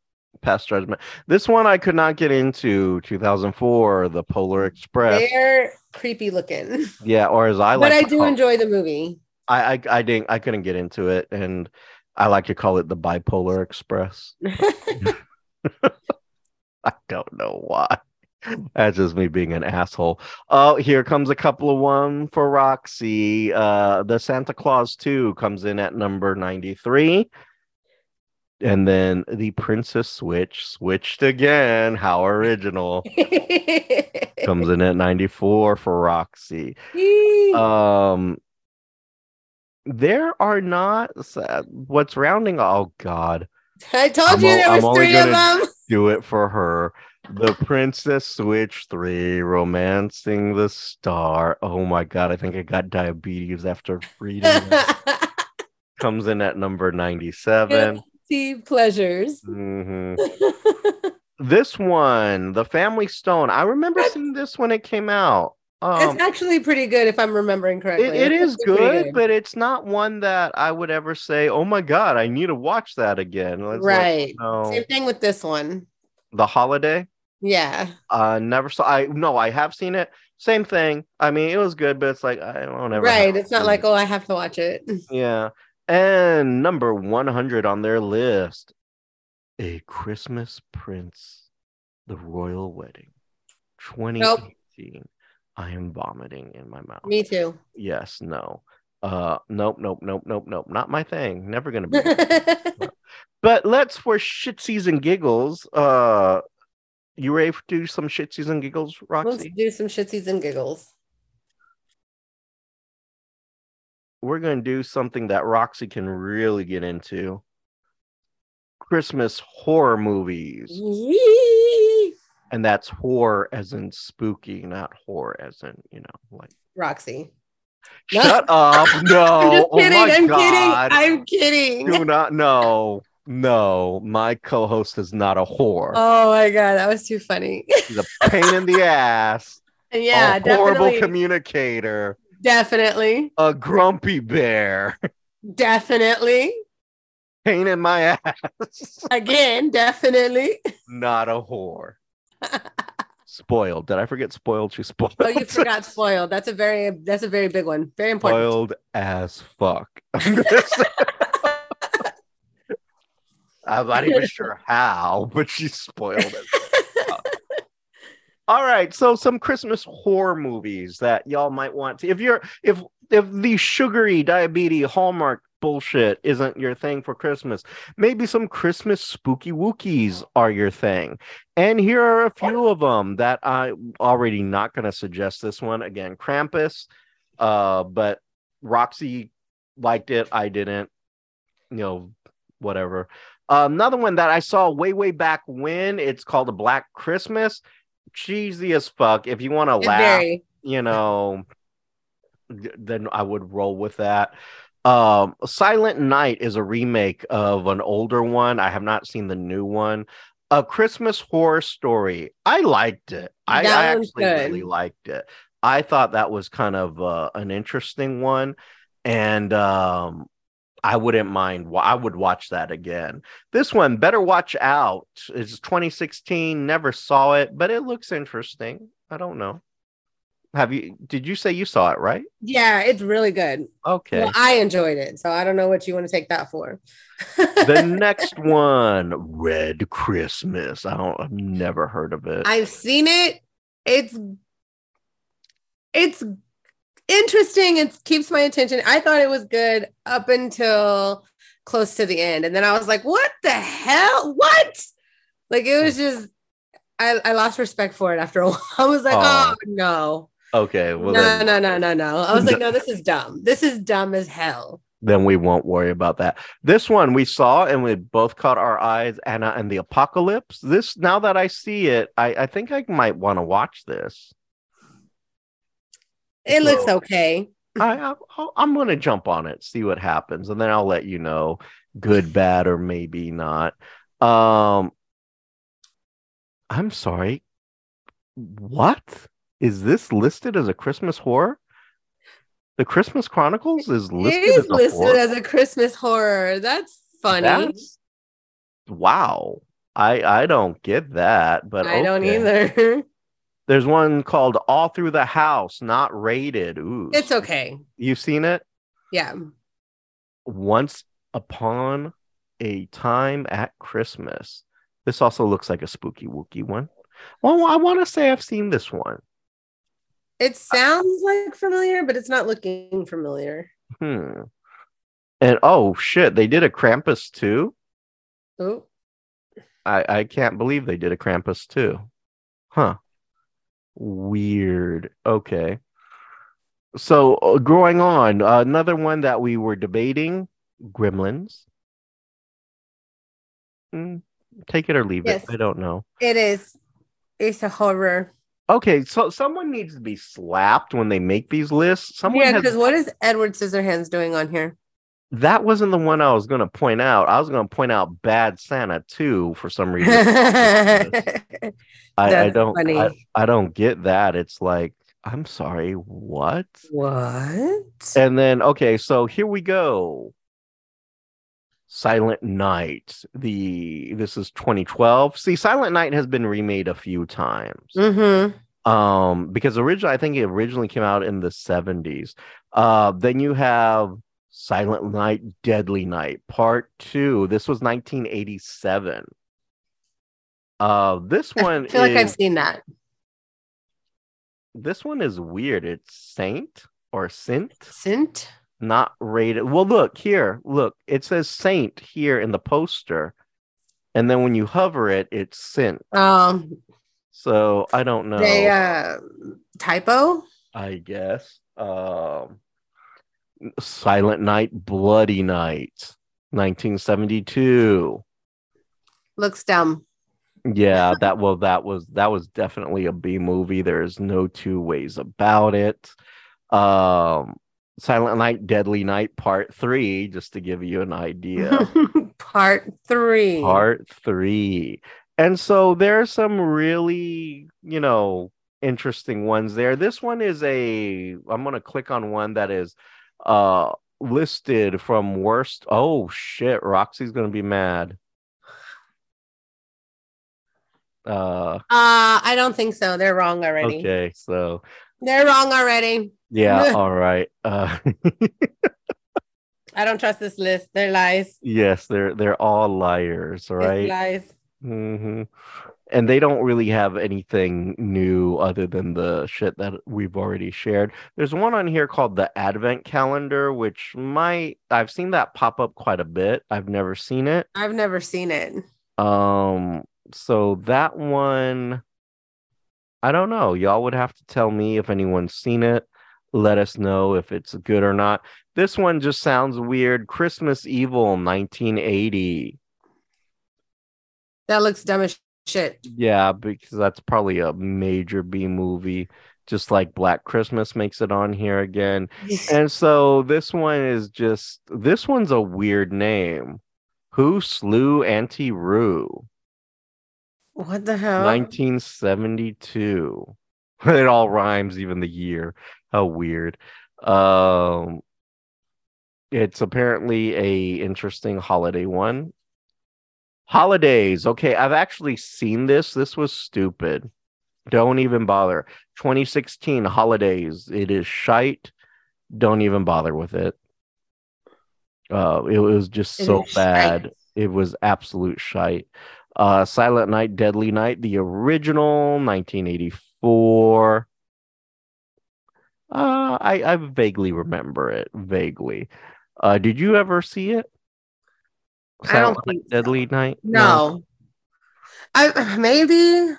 pass judgment. This one I could not get into. 2004, The Polar Express. They're creepy looking. Yeah, or as I *laughs* like, but I do call- enjoy the movie. I, I I didn't I couldn't get into it, and I like to call it the Bipolar Express. *laughs* *laughs* I don't know why. That's just me being an asshole. Oh, here comes a couple of one for Roxy. Uh, the Santa Clause 2 comes in at number 93. And then the Princess Switch switched again. How original. comes in at 94 for Roxy. Um there are not what's rounding oh god I told I'm you there I'm was only three of gonna- them. do it for her. The Princess Switch 3, Romancing the Star. Oh my god, I think I got diabetes after reading. *laughs* Comes in at number 97. See pleasures. Mhm. *laughs* This one, The Family Stone. I remember seeing this when it came out. Um, it's actually pretty good if I'm remembering correctly. it, it It's is good, but it's not one that I would ever say, "Oh my god, I need to watch that again." Let- right. no. Same thing with this one. The Holiday. Yeah. Uh, never saw. I no, I have seen it. Same thing. I mean, it was good, but it's like I don't ever. right. It's not to. like, oh, I have to watch it. Yeah. And number 100 on their list A Christmas Prince, The Royal Wedding, 2018. I am vomiting in my mouth. Me too. Yes, no. Uh, nope, nope, nope, nope, nope. Not my thing. Never gonna be. *laughs* but let's for shitsies and giggles. Uh, you ready to do some shitsies and giggles, Roxy? Let's do some shitsies and giggles. We're going to do something that Roxy can really get into Christmas horror movies. Yee! And that's horror as in spooky, not horror as in, you know, like. Roxy. No. *laughs* Shut up. *laughs* No. I'm just oh kidding. my I'm God. kidding. I'm kidding. Do not. *laughs* No. No. My co host is not a whore. Oh my god, that was too funny. She's a pain in the ass. yeah, a horrible definitely. communicator. Definitely. A grumpy bear. Definitely. Pain in my ass. Again, definitely. not a whore. Spoiled. Did I forget spoiled? She spoiled. Oh, you forgot spoiled. That's a very that's a very big one. Very important. spoiled as fuck. *laughs* I'm gonna say- *laughs* I'm not even sure how, but she's spoiled as fuck. All right, so some Christmas horror movies that y'all might want to. If you're if if the sugary diabetes Hallmark bullshit isn't your thing for Christmas, maybe some Christmas spooky wookies are your thing. And here are a few of them that I already not going to suggest this one again. Krampus, uh, but Roxy liked it. I didn't. You know, whatever. Uh, another one that I saw way way back when. It's called a Black Christmas. Cheesy as fuck. If you want to laugh, very you know, then I would roll with that. Um, Silent Night is a remake of an older one. I have not seen the new one. A Christmas Horror Story. I liked it. I, I actually good. really liked it. I thought that was kind of uh, an interesting one, and um, I wouldn't mind. I would watch that again. This one, Better Watch Out, is 2016. Never saw it, but it looks interesting. I don't know. Have you? Did you say you saw it? Right? yeah, it's really good. Okay. Well, I enjoyed it, so I don't know what you want to take that for. *laughs* the *laughs* next one, Red Christmas. I don't. I've never heard of it. I've seen it. It's it's interesting. It keeps my attention. I thought it was good up until close to the end, and then I was like, "What the hell? What?" Like it was just. I, I lost respect for it after a *laughs* while. I was like, Oh. oh, no. okay. Well, no, then, no, no, no, no. I was like, no, this is dumb. This is dumb as hell. then we won't worry about that. This one we saw and we both caught our eyes. Anna and the Apocalypse. This now that I see it, I I think I might want to watch this. It looks So- okay. I, I I'm gonna jump on it, see what happens, and then I'll let you know, good, bad, or maybe not. Um, I'm sorry. What is this listed as a Christmas horror? The Christmas Chronicles is listed it is as a listed horror? as a Christmas horror. That's funny. That's- wow. I I don't get that, but I don't either. *laughs* There's one called All Through the House, not rated. Ooh, it's okay. You've seen it? Yeah. once upon a time at Christmas. This also looks like a spooky wookie one. Well, I want to say I've seen this one. It sounds like familiar, but it's not looking familiar. Hmm. And oh shit, they did a Krampus too. Oh, I I can't believe they did a Krampus too. Huh. Weird. Okay. So uh, going on, uh, another one that we were debating, Gremlins. Hmm, take it or leave Yes. it. I don't know. it is. It's a horror. Okay, so someone needs to be slapped when they make these lists. Someone yeah, has because what is Edward Scissorhands doing on here? That wasn't the one I was going to point out. I was going to point out Bad Santa too for some reason. *laughs* I, I don't. I, I don't get that. It's like, I'm sorry, what? what? And then okay, so here we go. Silent Night. The this is 2012. See, Silent Night has been remade a few times. Mm-hmm. Um, because originally I think it originally came out in the 70s. Uh, then you have Silent Night, Deadly Night, Part Two. This was 1987. Uh, this one I feel like I've seen that. this one is weird. It's Saint or Sint. Sint? not rated. Well, look here. Look, it says Saint here in the poster, and then when you hover it, it's Sint. Um, So I don't know. they uh typo. I guess. Um, Silent Night, Bloody Night, 1972. Looks dumb. Yeah, that well, that was that was definitely a B movie. There's no two ways about it. Um, Silent Night, Deadly Night, Part Three, just to give you an idea. *laughs* Part three. part three. And so there are some really, you know, interesting ones there. This one is a I'm gonna click on one that is uh listed from worst. Oh shit, Roxy's gonna be mad. Uh Uh, I don't think so. They're wrong already. okay, so They're wrong already. yeah, *laughs* all right. Uh *laughs* I don't trust this list. They're lies. yes, they're they're all liars, It's right? lies. hmm And they don't really have anything new other than the shit that we've already shared. There's one on here called the Advent Calendar, which might I've seen that pop up quite a bit. I've never seen it. I've never seen it. Um, so that one, I don't know. Y'all would have to tell me if anyone's seen it. Let us know if it's good or not. This one just sounds weird. Christmas Evil 1980. That looks dumb as shit. Yeah, because that's probably a major B movie, just like Black Christmas makes it on here again. And so this one is just this one's a weird name. Who slew Auntie Roo? what the hell? 1972. *laughs* It all rhymes, even the year. How weird. Um it's apparently a interesting holiday one. Holidays. Okay, I've actually seen this. This was stupid. Don't even bother. 2016 holidays. It is shite. Don't even bother with it. Uh, it was just It so bad. shite. It was absolute shite. Uh, Silent Night, Deadly Night, the original, 1984. Uh, I I vaguely remember it. Vaguely. Uh, did you ever see it? I don't think so. Deadly Night. No. I maybe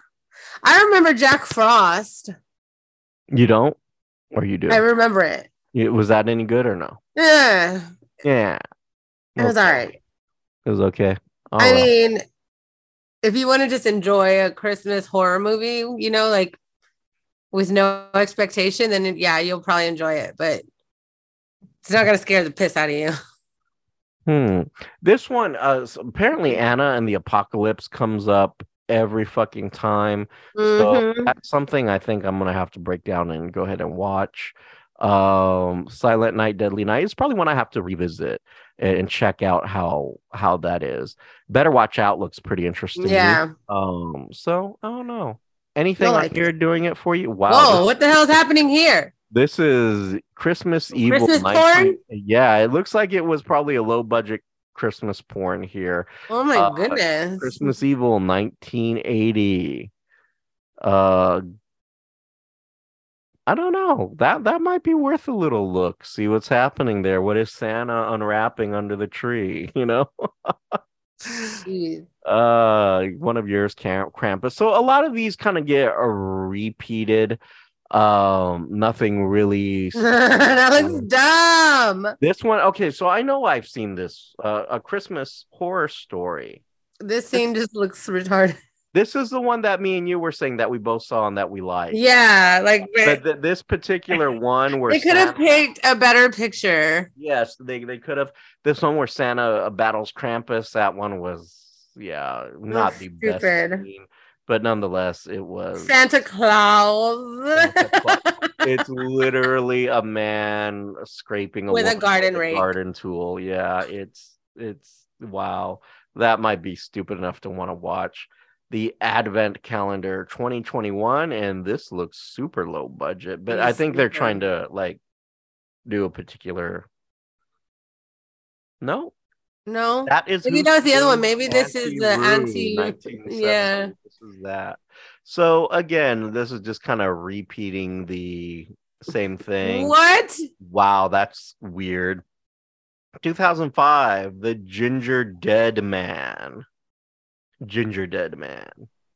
I remember Jack Frost. you don't, or you do. I remember it. You- was that any good or no? Yeah. Yeah, It was Okay. all right. It was okay. All I right. mean, if you want to just enjoy a Christmas horror movie, you know, like with no expectation, then yeah, you'll probably enjoy it, but it's not gonna scare the piss out of you. *laughs* Hmm. This one, uh, apparently Anna and the Apocalypse comes up every fucking time. So Mhm. that's something I think I'm gonna have to break down and go ahead and watch. Um, Silent Night, Deadly Night is probably one I have to revisit and, and check out how how that is. Better Watch Out looks pretty interesting. Yeah. Um. So I don't know. Anything like here doing it for you? Wow. Whoa, this- what the hell's happening here? This is Christmas Evil. Christmas 19 Yeah, it looks like it was probably a low budget Christmas porn here. Oh my Uh, goodness. Christmas Evil 1980. Uh I don't know. That that might be worth a little look. See what's happening there. What is Santa unwrapping under the tree, *laughs* you know? Uh one of yours Krampus. So a lot of these kind of get repeated. Um nothing really *laughs* that looks dumb. This one, okay, so I know I've seen this, uh, a Christmas horror story. This scene just looks retarded. This is the one that me and you were saying that we both saw and that we liked. Yeah, like But th- this particular one where they could have picked a better picture. yes, they they could have. This one where Santa battles Krampus. That one was yeah, not the best stupid. scene, but nonetheless, it was. Santa Claus Santa Claus. it's literally a man scraping a With a garden with rake. garden tool. Yeah, it's it's wow. That might be stupid enough to want to watch the Advent calendar 2021, and this looks super low budget. But It I think they're trying to like do a particular. No, no, that is Maybe that was the other one. Maybe this is the anti Yeah, This is that. So again, this is just kind of repeating the same thing. what? Wow, that's weird. 2005, The Ginger Dead Man. Ginger Dead Man.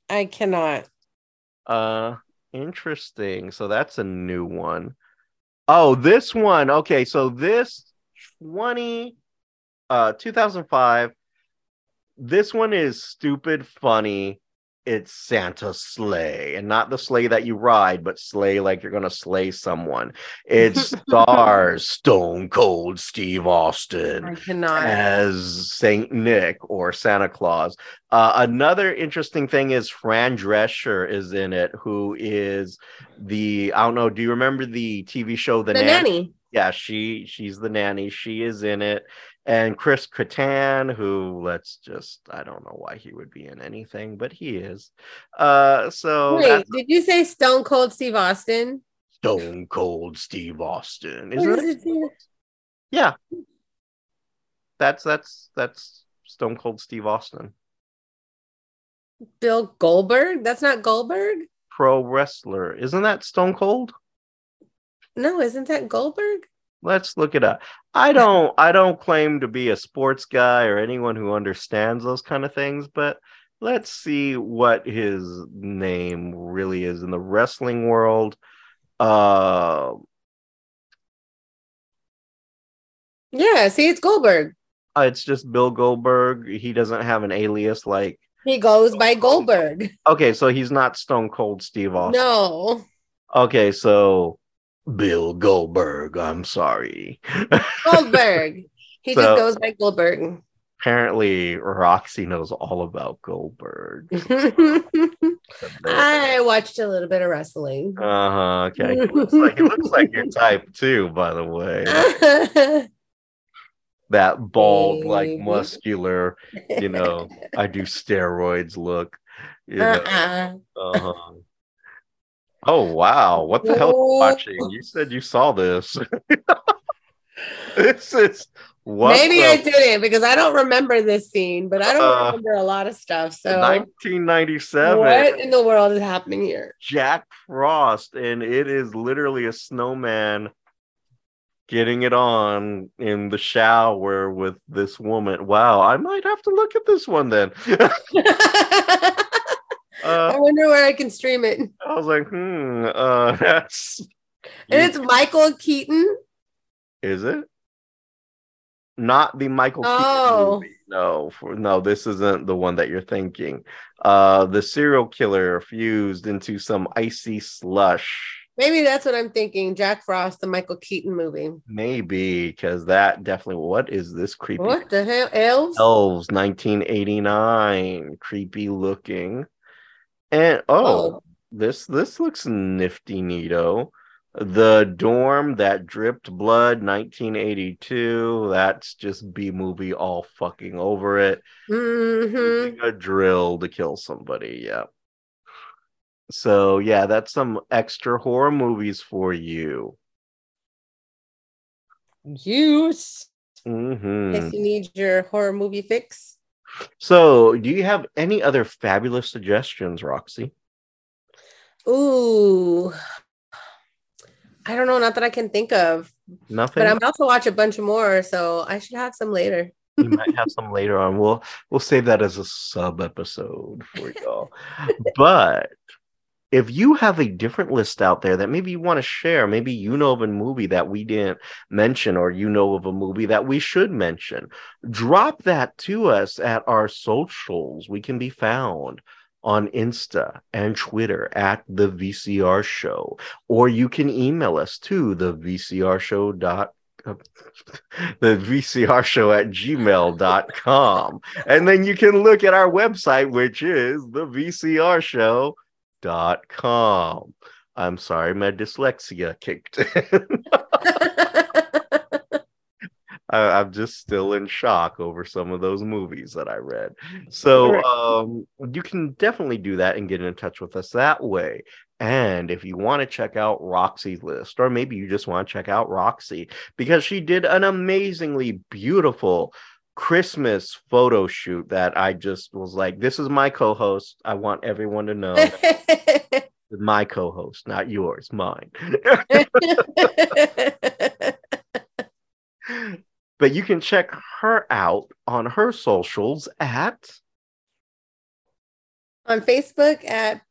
I cannot. Uh interesting. So that's a new one. Oh, this one. Okay, so this 20 uh 2005 this one is stupid funny. It's Santa Slay and not the sleigh that you ride, but sleigh like you're gonna slay someone. It *laughs* stars Stone Cold Steve Austin as Saint Nick or Santa Claus. Uh, another interesting thing is Fran Drescher is in it, who is the I don't know. Do you remember the TV show The, the Nanny? nanny. Yeah, she she's the nanny. She is in it, and Chris Kattan, who let's just I don't know why he would be in anything, but he is. Uh, so Wait, did you say Stone Cold Steve Austin? Stone Cold Steve Austin, What isn't does it? it? Yeah, that's that's that's Stone Cold Steve Austin. Bill Goldberg? That's not Goldberg? pro wrestler. Isn't that Stone Cold? No, isn't that Goldberg? Let's look it up. I don't I don't claim to be a sports guy or anyone who understands those kind of things, but let's see what his name really is in the wrestling world. Uh Yeah, see, it's Goldberg. it's just Bill Goldberg. He doesn't have an alias like He goes by Goldberg. Okay, so he's not Stone Cold Steve Austin. No. Okay, so Bill Goldberg, I'm sorry. Goldberg. *laughs* He So- just goes by Goldberg. Apparently Roxy knows all about Goldberg. *laughs* I watched a little bit of wrestling. Uh-huh. Okay. He looks *laughs* like he looks like your type too, by the way. That bald, like muscular, you know, I do steroids look. You know. uh-uh. Uh-huh. Oh wow, what the hell are you watching? You said you saw this. *laughs* this is what Maybe the I didn't because I don't remember this scene, but I don't Uh, remember a lot of stuff. So 1997 what in the world is happening here? Jack Frost, and it is literally a snowman getting it on in the shower with this woman. Wow, I might have to look at this one then. *laughs* *laughs* I uh, wonder where I can stream it. I was like, hmm, uh, *laughs* that's it's Michael Keaton. is it not the Michael Keaton Oh. movie? No, for no, this isn't the one that you're thinking. Uh, the serial killer fused into some icy slush. Maybe that's what I'm thinking. Jack Frost, the Michael Keaton movie. Maybe because that definitely. What is this creepy? What the hell? Elves? Elves, 1989, creepy looking. And oh, Oh. this this looks nifty, neato. The dorm that dripped blood, 1982. That's just B movie all fucking over it. hmm a drill to kill somebody. Yeah. So yeah, that's some extra horror movies for you. Use. hmm In case you need your horror movie fix. So, do you have any other fabulous suggestions, Roxy? Ooh. I don't know, not that I can think of. Nothing. But I'm about to watch a bunch more, so I should have some later. you might *laughs* have some later on. We'll we'll save that as a sub episode for y'all. but if you have a different list out there that maybe you want to share, maybe you know of a movie that we didn't mention, or you know of a movie that we should mention, drop that to us at our socials. We can be found on Insta and Twitter at the VCR Show, or you can email us to the VCR Show dot uh, *laughs* the VCR show at gmail.com. And then you can look at our website, which is the VCR show.com. I'm sorry, my dyslexia kicked in. *laughs* I, am just still in shock over some of those movies that I read. So um, you can definitely do that and get in touch with us that way. And if you want to check out Roxy's list, or maybe you just want to check out Roxy because she did an amazingly beautiful Christmas photo shoot that I just was like, this is my co host. I want everyone to know. *laughs* my co host, not yours, mine. *laughs* but you can check her out on her socials at on Facebook at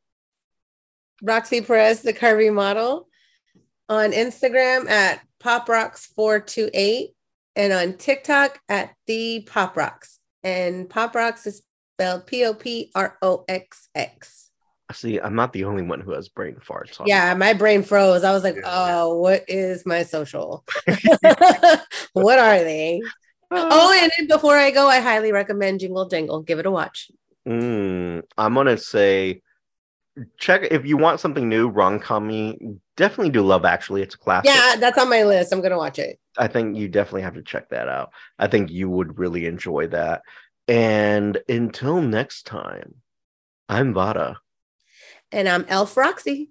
Roxy Perez, the curvy model, on Instagram at Pop Rocks 428, and on TikTok at the Pop Rocks. And Pop Rocks is spelled P O P R O X X. See, I'm not the only one who has brain farts. yeah, my brain froze. I was like, yeah. oh, what is my social? *laughs* *laughs* what are they? Uh, *laughs* oh, and before I go, I highly recommend Jingle Jangle. Give it a watch. Mm, I'm gonna say check if you want something new, rom com definitely do Love Actually. It's a classic. Yeah, that's on my list. I'm gonna watch it. I think you definitely have to check that out. I think you would really enjoy that. And until next time, I'm Vada. And I'm Elf Roxy.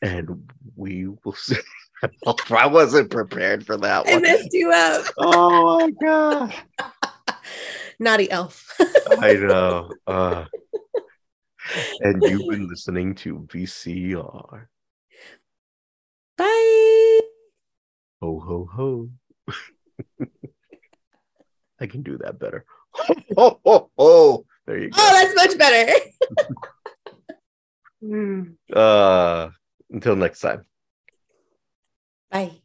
And we will see. *laughs* I wasn't prepared for that one. I messed you up. Oh my god. *laughs* Naughty elf. I know. Uh, and you've been listening to VCR. Bye. Ho ho ho. *laughs* I can do that better. *laughs* Ho ho ho. There you go. Oh, that's much better. *laughs* uh until next time. Bye.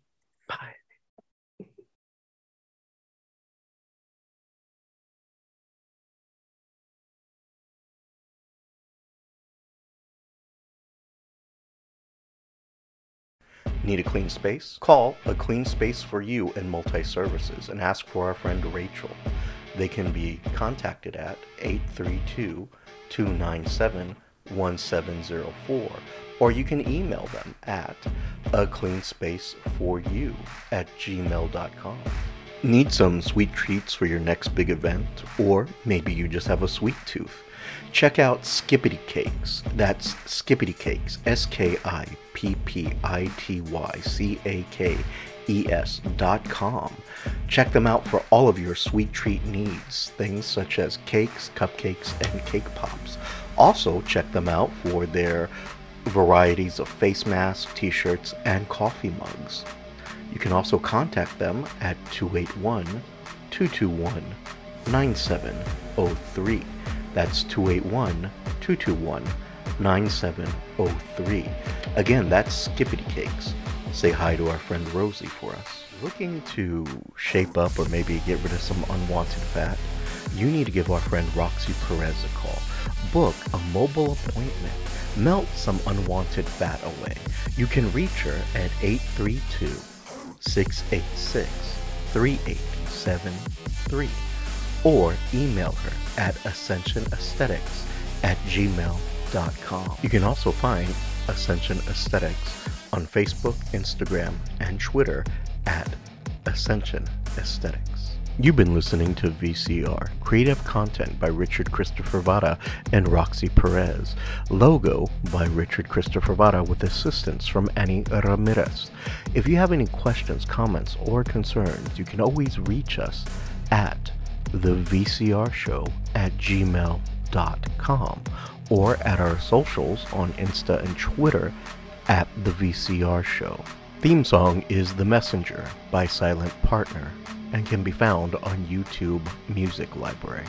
Need a clean space? Call A Clean Space for You and Multi Services and ask for our friend Rachel. They can be contacted at 832 297 1704 or you can email them at a clean space for you at gmail.com. Need some sweet treats for your next big event, or maybe you just have a sweet tooth? Check out Skippity Cakes. That's Skippity Cakes, S K I P P I T Y C A K E S dot com. Check them out for all of your sweet treat needs, things such as cakes, cupcakes, and cake pops. Also, check them out for their varieties of face masks, t shirts, and coffee mugs. You can also contact them at 281 221 9703. That's 281 221 9703. Again, that's Skippity Cakes. Say hi to our friend Rosie for us. Looking to shape up or maybe get rid of some unwanted fat? You need to give our friend Roxy Perez a call. Book a mobile appointment melt some unwanted fat away. You can reach her at 832 686 3873 or email her at ascensionaesthetics at gmail.com. You can also find Ascension Aesthetics on Facebook, Instagram, and Twitter at Ascension Aesthetics. You've been listening to VCR, creative content by Richard Christopher Vada and Roxy Perez, logo by Richard Christopher Vada with assistance from Annie Ramirez. If you have any questions, comments, or concerns, you can always reach us at the VCR show at gmail.com or at our socials on Insta and Twitter at the VCR show. Theme song is The Messenger by Silent Partner and can be found on YouTube Music Library.